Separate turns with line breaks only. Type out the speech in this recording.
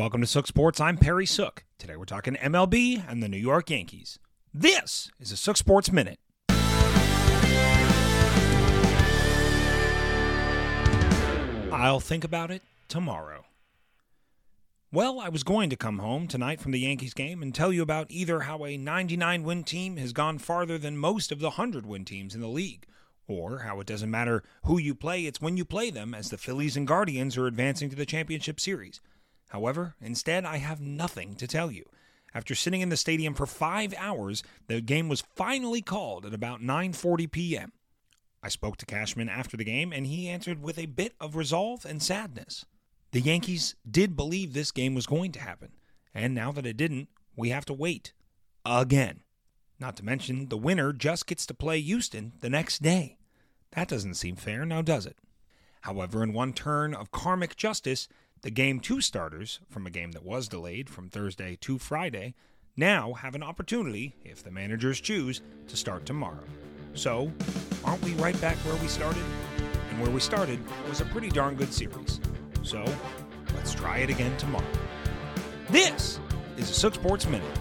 Welcome to Sook Sports. I'm Perry Sook. Today we're talking MLB and the New York Yankees. This is a Sook Sports Minute. I'll think about it tomorrow. Well, I was going to come home tonight from the Yankees game and tell you about either how a 99 win team has gone farther than most of the 100 win teams in the league, or how it doesn't matter who you play, it's when you play them, as the Phillies and Guardians are advancing to the championship series. However, instead, I have nothing to tell you. After sitting in the stadium for five hours, the game was finally called at about 9:40 p.m. I spoke to Cashman after the game, and he answered with a bit of resolve and sadness. The Yankees did believe this game was going to happen, and now that it didn't, we have to wait again. Not to mention, the winner just gets to play Houston the next day. That doesn't seem fair, now does it? However, in one turn of karmic justice, the game two starters from a game that was delayed from Thursday to Friday now have an opportunity, if the managers choose, to start tomorrow. So, aren't we right back where we started? And where we started was a pretty darn good series. So, let's try it again tomorrow. This is a Sook Sports Minute.